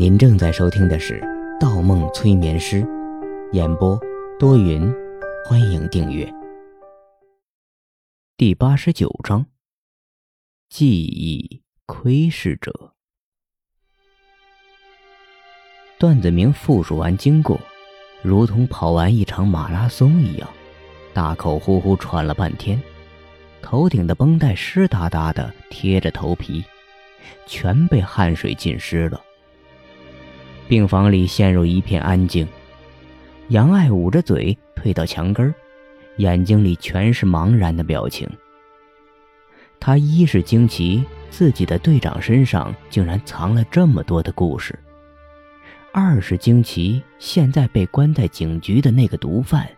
您正在收听的是《盗梦催眠师》，演播多云，欢迎订阅。第八十九章：记忆窥视者。段子明复述完经过，如同跑完一场马拉松一样，大口呼呼喘了半天，头顶的绷带湿哒哒的贴着头皮，全被汗水浸湿了。病房里陷入一片安静，杨爱捂着嘴退到墙根眼睛里全是茫然的表情。他一是惊奇自己的队长身上竟然藏了这么多的故事，二是惊奇现在被关在警局的那个毒贩，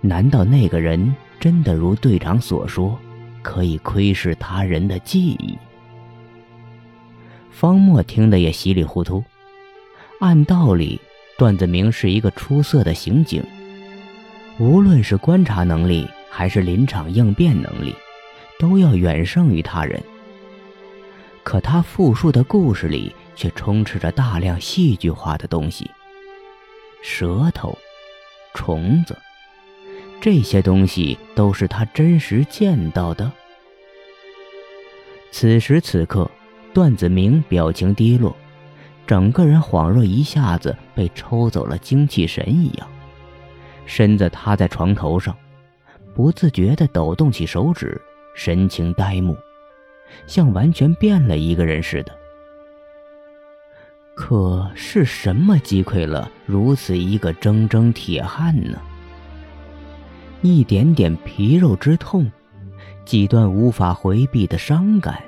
难道那个人真的如队长所说，可以窥视他人的记忆？方墨听得也稀里糊涂。按道理，段子明是一个出色的刑警，无论是观察能力还是临场应变能力，都要远胜于他人。可他复述的故事里却充斥着大量戏剧化的东西，舌头、虫子，这些东西都是他真实见到的。此时此刻，段子明表情低落。整个人恍若一下子被抽走了精气神一样，身子塌在床头上，不自觉地抖动起手指，神情呆木，像完全变了一个人似的。可是什么击溃了如此一个铮铮铁汉呢？一点点皮肉之痛，几段无法回避的伤感。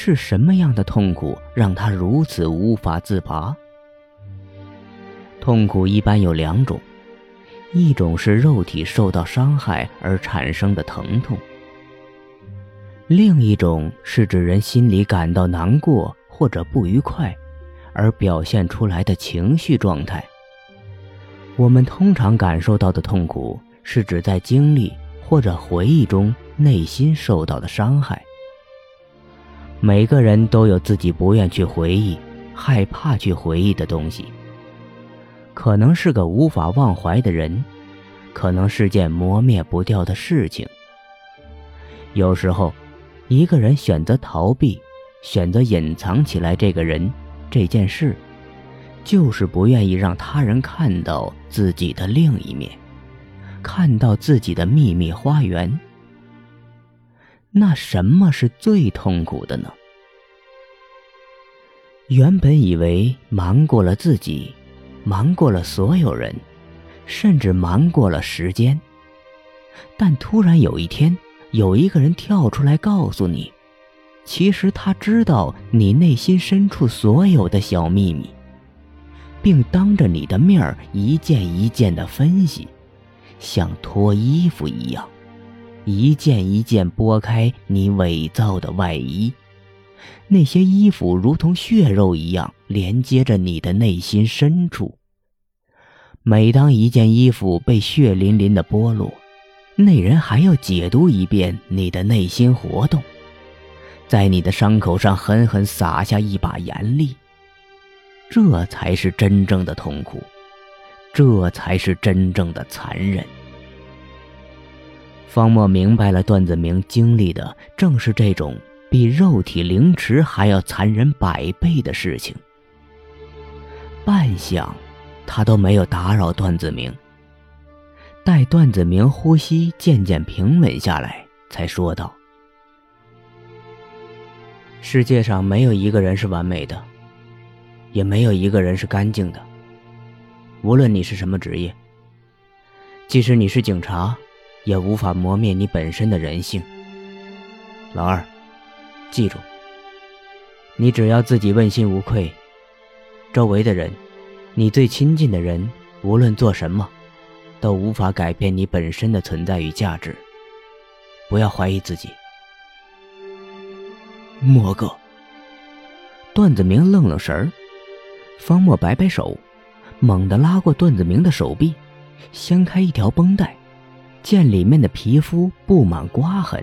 是什么样的痛苦让他如此无法自拔？痛苦一般有两种，一种是肉体受到伤害而产生的疼痛，另一种是指人心里感到难过或者不愉快，而表现出来的情绪状态。我们通常感受到的痛苦，是指在经历或者回忆中内心受到的伤害。每个人都有自己不愿去回忆、害怕去回忆的东西。可能是个无法忘怀的人，可能是件磨灭不掉的事情。有时候，一个人选择逃避，选择隐藏起来，这个人、这件事，就是不愿意让他人看到自己的另一面，看到自己的秘密花园。那什么是最痛苦的呢？原本以为瞒过了自己，瞒过了所有人，甚至瞒过了时间。但突然有一天，有一个人跳出来告诉你，其实他知道你内心深处所有的小秘密，并当着你的面儿一件一件的分析，像脱衣服一样。一件一件剥开你伪造的外衣，那些衣服如同血肉一样连接着你的内心深处。每当一件衣服被血淋淋的剥落，那人还要解读一遍你的内心活动，在你的伤口上狠狠撒下一把盐粒。这才是真正的痛苦，这才是真正的残忍。方墨明白了，段子明经历的正是这种比肉体凌迟还要残忍百倍的事情。半晌，他都没有打扰段子明。待段子明呼吸渐渐平稳下来，才说道：“世界上没有一个人是完美的，也没有一个人是干净的。无论你是什么职业，即使你是警察。”也无法磨灭你本身的人性。老二，记住，你只要自己问心无愧，周围的人，你最亲近的人，无论做什么，都无法改变你本身的存在与价值。不要怀疑自己。莫哥，段子明愣愣神儿，方墨摆摆手，猛地拉过段子明的手臂，掀开一条绷带。见里面的皮肤布满刮痕，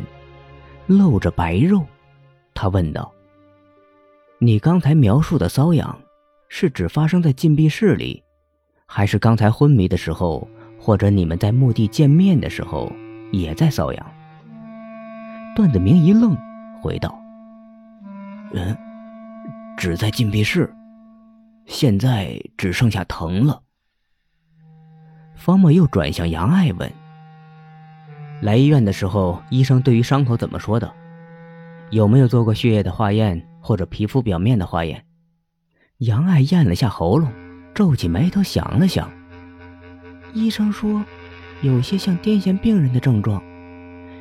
露着白肉，他问道：“你刚才描述的瘙痒是指发生在禁闭室里，还是刚才昏迷的时候，或者你们在墓地见面的时候也在瘙痒？段子明一愣，回道：“嗯，只在禁闭室，现在只剩下疼了。”方墨又转向杨爱问：“来医院的时候，医生对于伤口怎么说的？有没有做过血液的化验或者皮肤表面的化验？”杨爱咽了下喉咙，皱起眉头想了想。医生说，有些像癫痫病人的症状。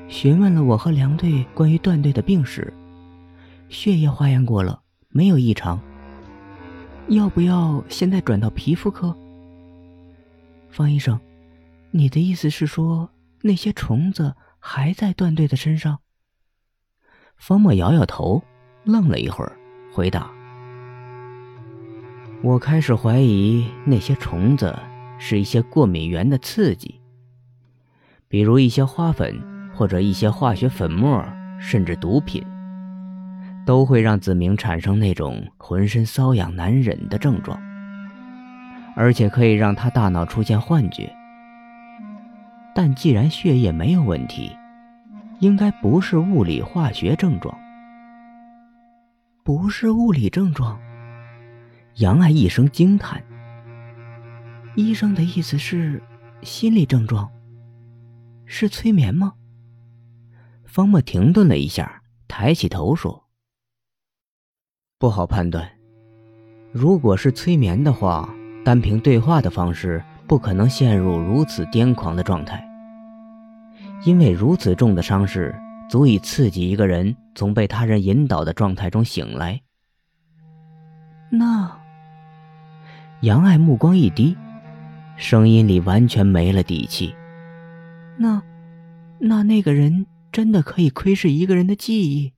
询问了我和梁队关于段队的病史，血液化验过了，没有异常。要不要现在转到皮肤科？方医生，你的意思是说那些虫子还在段队的身上？方墨摇摇头，愣了一会儿，回答。我开始怀疑那些虫子是一些过敏源的刺激，比如一些花粉或者一些化学粉末，甚至毒品，都会让子明产生那种浑身瘙痒难忍的症状，而且可以让他大脑出现幻觉。但既然血液没有问题，应该不是物理化学症状，不是物理症状。杨爱一声惊叹：“医生的意思是心理症状，是催眠吗？”方墨停顿了一下，抬起头说：“不好判断。如果是催眠的话，单凭对话的方式，不可能陷入如此癫狂的状态。因为如此重的伤势，足以刺激一个人从被他人引导的状态中醒来。那……”杨爱目光一低，声音里完全没了底气。那，那那个人真的可以窥视一个人的记忆？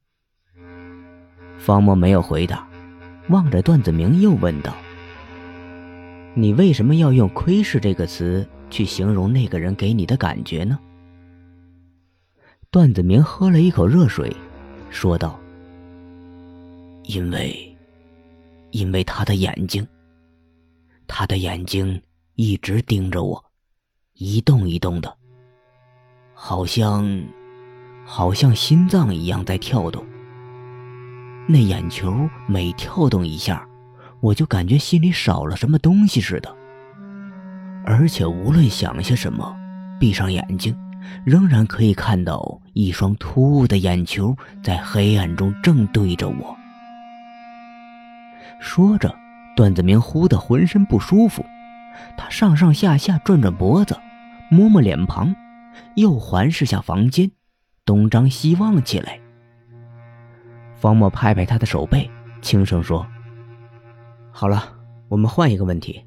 方墨没有回答，望着段子明又问道：“你为什么要用‘窥视’这个词去形容那个人给你的感觉呢？”段子明喝了一口热水，说道：“因为，因为他的眼睛。”他的眼睛一直盯着我，一动一动的，好像，好像心脏一样在跳动。那眼球每跳动一下，我就感觉心里少了什么东西似的。而且无论想些什么，闭上眼睛，仍然可以看到一双突兀的眼球在黑暗中正对着我。说着。段子明忽的浑身不舒服，他上上下下转转脖子，摸摸脸庞，又环视下房间，东张西望起来。方墨拍拍他的手背，轻声说：“好了，我们换一个问题。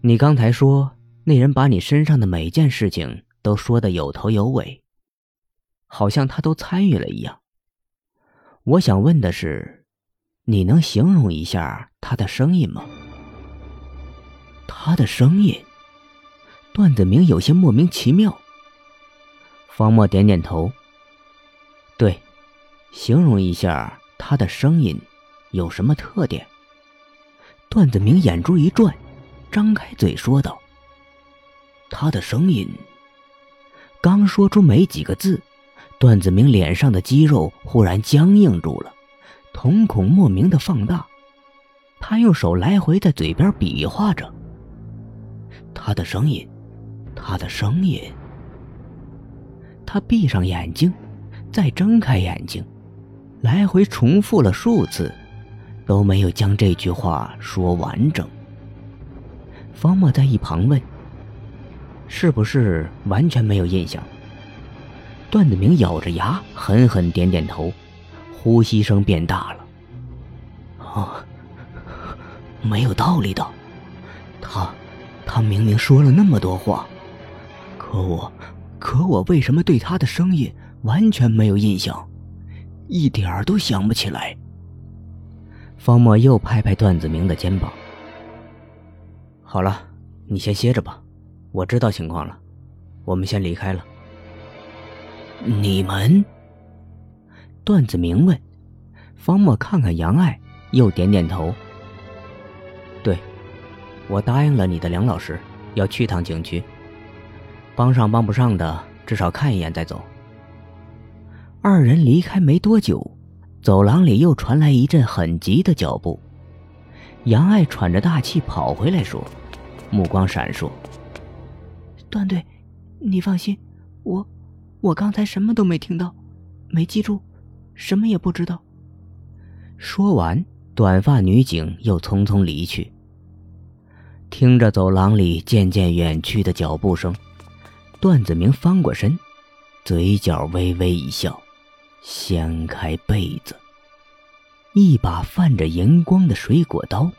你刚才说那人把你身上的每件事情都说得有头有尾，好像他都参与了一样。我想问的是。”你能形容一下他的声音吗？他的声音，段子明有些莫名其妙。方墨点点头。对，形容一下他的声音有什么特点？段子明眼珠一转，张开嘴说道：“他的声音。”刚说出没几个字，段子明脸上的肌肉忽然僵硬住了。瞳孔莫名的放大，他用手来回在嘴边比划着。他的声音，他的声音。他闭上眼睛，再睁开眼睛，来回重复了数次，都没有将这句话说完整。方墨在一旁问：“是不是完全没有印象？”段子明咬着牙，狠狠点点头。呼吸声变大了。啊，没有道理的。他，他明明说了那么多话，可我，可我为什么对他的声音完全没有印象，一点儿都想不起来。方墨又拍拍段子明的肩膀。好了，你先歇着吧，我知道情况了，我们先离开了。你们。段子明问，方墨看看杨爱，又点点头。对我答应了你的梁老师，要去趟景区。帮上帮不上的，至少看一眼再走。二人离开没多久，走廊里又传来一阵很急的脚步。杨爱喘着大气跑回来，说：“目光闪烁。段队，你放心，我，我刚才什么都没听到，没记住，什么也不知道。”说完，短发女警又匆匆离去。听着走廊里渐渐远去的脚步声，段子明翻过身，嘴角微微一笑，掀开被子。一把泛着荧光的水果刀，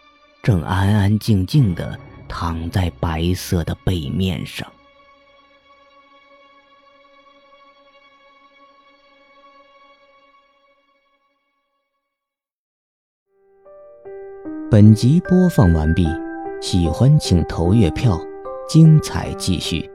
正安安静静的躺在白色的被面上。本集播放完毕，喜欢请投月票，精彩继续。